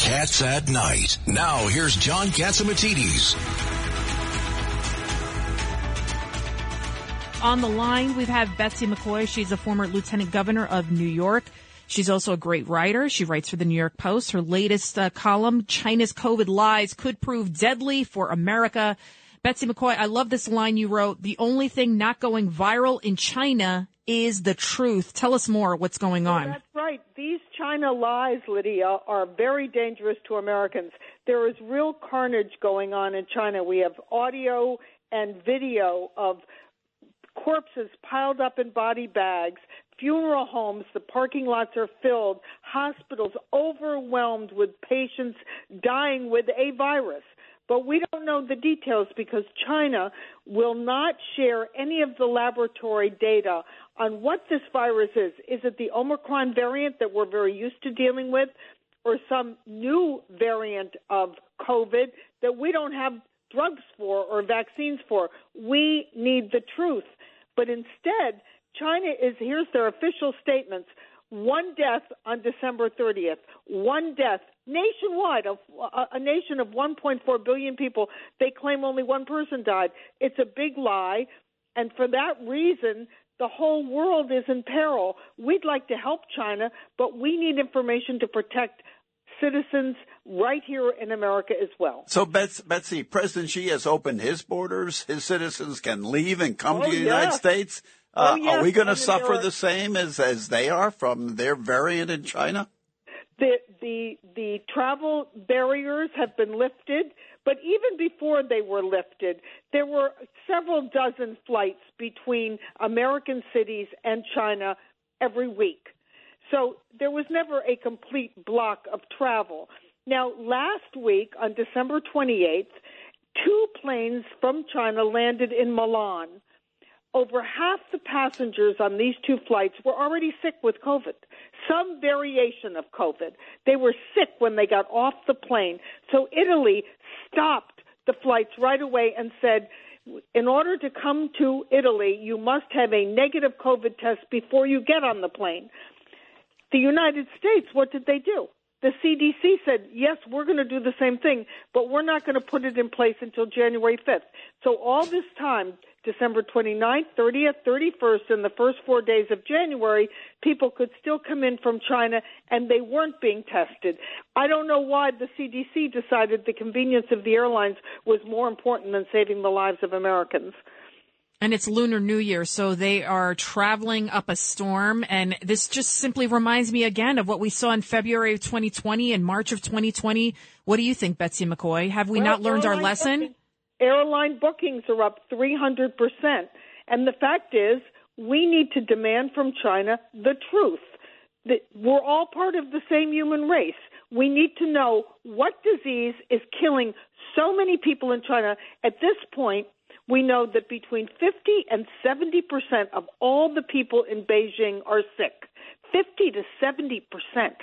Cats at Night. Now here's John Catsimatidis. On the line, we have had Betsy McCaughey. She's a former lieutenant governor of New York. She's also a great writer. She writes for the New York Post. Her latest uh, column, China's COVID lies could prove deadly for America. Betsy McCaughey, I love this line you wrote. The only thing not going viral in China is the truth. Tell us more. What's going on? That's right. These China lies, Lydia, are very dangerous to Americans. There is real carnage going on in China. We have audio and video of corpses piled up in body bags, funeral homes, the parking lots are filled, hospitals overwhelmed with patients dying with a virus. But we don't know the details because China will not share any of the laboratory data on what this virus is. Is it the Omicron variant that we're very used to dealing with, or some new variant of COVID that we don't have drugs for or vaccines for? We need the truth. But instead, China is here's their official statements one death on December 30th, one death nationwide, a, a nation of 1.4 billion people. They claim only one person died. It's a big lie. And for that reason, the whole world is in peril. We'd like to help China, but we need information to protect citizens right here in America as well. So, Betsy, President Xi has opened his borders. His citizens can leave and come oh, to the yeah. United States. Uh, oh, yes. Are we going to suffer are, the same as, as they are from their variant in China? The, the, the travel barriers have been lifted, but even before they were lifted, there were several dozen flights between American cities and China every week. So there was never a complete block of travel. Now, last week on December 28th, two planes from China landed in Milan. Over half the passengers on these two flights were already sick with COVID, some variation of COVID. They were sick when they got off the plane. So Italy stopped the flights right away and said, in order to come to Italy, you must have a negative COVID test before you get on the plane. The United States, what did they do? The CDC said, yes, we're going to do the same thing, but we're not going to put it in place until January 5th. So all this time, December 29th, 30th, 31st, and the first four days of January, people could still come in from China and they weren't being tested. I don't know why the CDC decided the convenience of the airlines was more important than saving the lives of Americans. And it's Lunar New Year, so they are traveling up a storm. And this just simply reminds me again of what we saw in February of 2020 and March of 2020. What do you think, Betsy McCaughey? Have we well, not learned our lesson? Airline bookings are up 300%. And the fact is, we need to demand from China the truth. That we're all part of the same human race. We need to know what disease is killing so many people in China. At this point, we know that between 50 and 70 percent of all the people in Beijing are sick. 50 to 70 percent.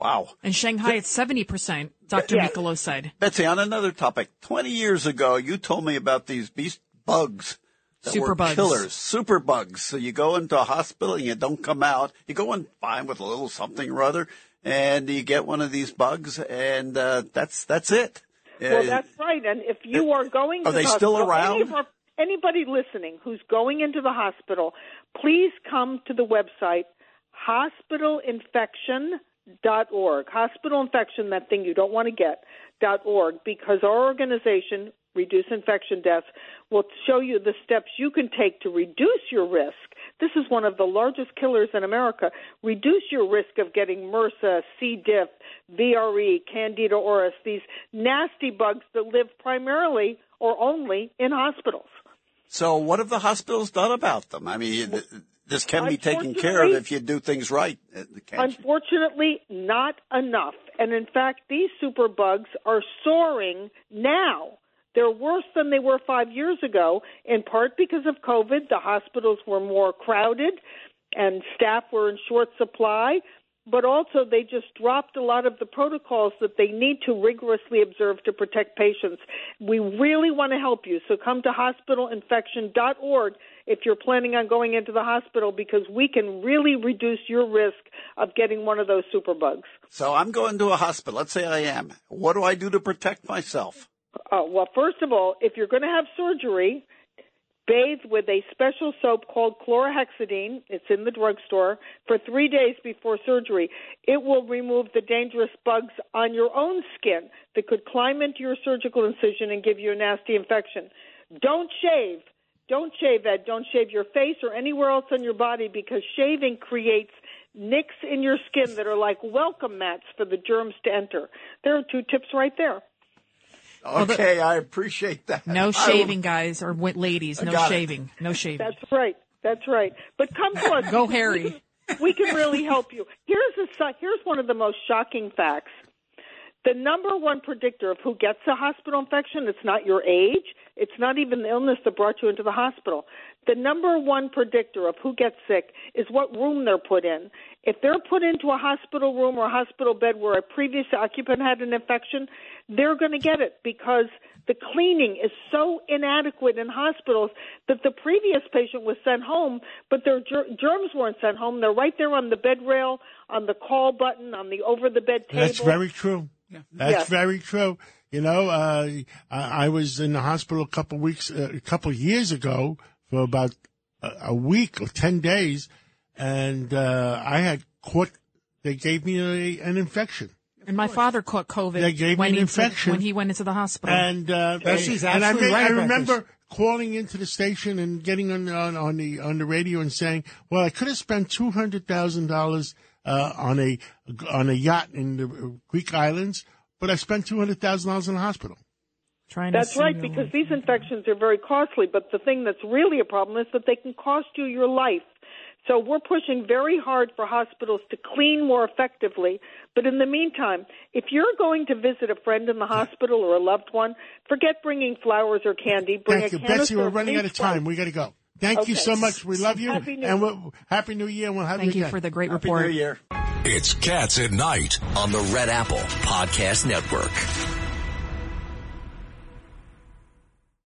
Wow. In Shanghai, it's 70 percent. Dr. Yeah. Mikalo said. Betsy, on another topic, 20 years ago, you told me about these beast bugs. That Super were bugs. killers, super bugs. So you go into a hospital and you don't come out. You go in fine with a little something or other, and you get one of these bugs, and uh, that's that's it. Well, Uh, that's right. And if you are going, Are to they the still hospital, around? Any our, anybody listening who's going into the hospital, please come to the website hospitalinfection.org. Hospital infection, that thing you don't want to get, dot org, because our organization, Reduce Infection Deaths, will show you the steps you can take to reduce your risk. This is one of the largest killers in America. Reduce your risk of getting MRSA, C. diff, VRE, Candida auris, these nasty bugs that live primarily or only in hospitals. So what have the hospitals done about them? I mean, This can be taken care of if you do things right. uh, can't you? Unfortunately, not enough. And in fact, these superbugs are soaring now. They're worse than they were five years ago, in part because of COVID. The hospitals were more crowded and staff were in short supply, but also they just dropped a lot of the protocols that they need to rigorously observe to protect patients. We really want to help you, so come to hospitalinfection.org if you're planning on going into the hospital because we can really reduce your risk of getting one of those superbugs. So I'm going to a hospital. Let's say I am. What do I do to protect myself? Uh, well, first of all, if you're going to have surgery, bathe with a special soap called chlorhexidine. It's in the drugstore for three days before surgery. It will remove the dangerous bugs on your own skin that could climb into your surgical incision and give you a nasty infection. Don't shave. Don't shave, Ed. Don't shave your face or anywhere else on your body because shaving creates nicks in your skin that are like welcome mats for the germs to enter. There are two tips right there. Okay, I appreciate that. No shaving, guys or wi- ladies. No got it. shaving. No shaving. That's right. That's right. But come to us. Go, because Harry. We can, we can really help you. Here's a here's one of the most shocking facts. The number one predictor of who gets a hospital infection, it's not your age, it's not even the illness that brought you into the hospital. The number one predictor of who gets sick is what room they're put in. If they're put into a hospital room or a hospital bed where a previous occupant had an infection, they're going to get it because the cleaning is so inadequate in hospitals that the previous patient was sent home, but their ger- germs weren't sent home. They're right there on the bed rail, on the call button, on the over the bed table. That's very true. That's Yes. very true. You know, uh, I, I was in the hospital a couple weeks, uh, a couple years ago for about a, a week or ten days, and uh, I had caught. They gave me a, an infection, And my father caught COVID They gave me an he, infection. when he went into the hospital. and uh, Yeah, she's and I, absolutely right I remember this. calling into the station and getting on, on on the on the radio and saying, "Well, I could have spent two hundred thousand dollars uh, on a on a yacht in the Greek islands, but I spent two hundred thousand dollars in the hospital." Trying to That's right, simulate- because these infections are very costly. But the thing that's really a problem is that they can cost you your life. So we're pushing very hard for hospitals to clean more effectively. But in the meantime, if you're going to visit a friend in the hospital or a loved one, forget bringing flowers or candy. Bring Thank a you, Betsy. We're running out of time. white. We got to go. Thank you so much. We love you, Happy New and Year. we'll, happy New Year. and We'll have Thank you you again. for the great Happy report. New Year. It's Cats at Night on the Red Apple Podcast Network.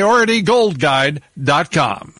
PriorityGoldGuide.com.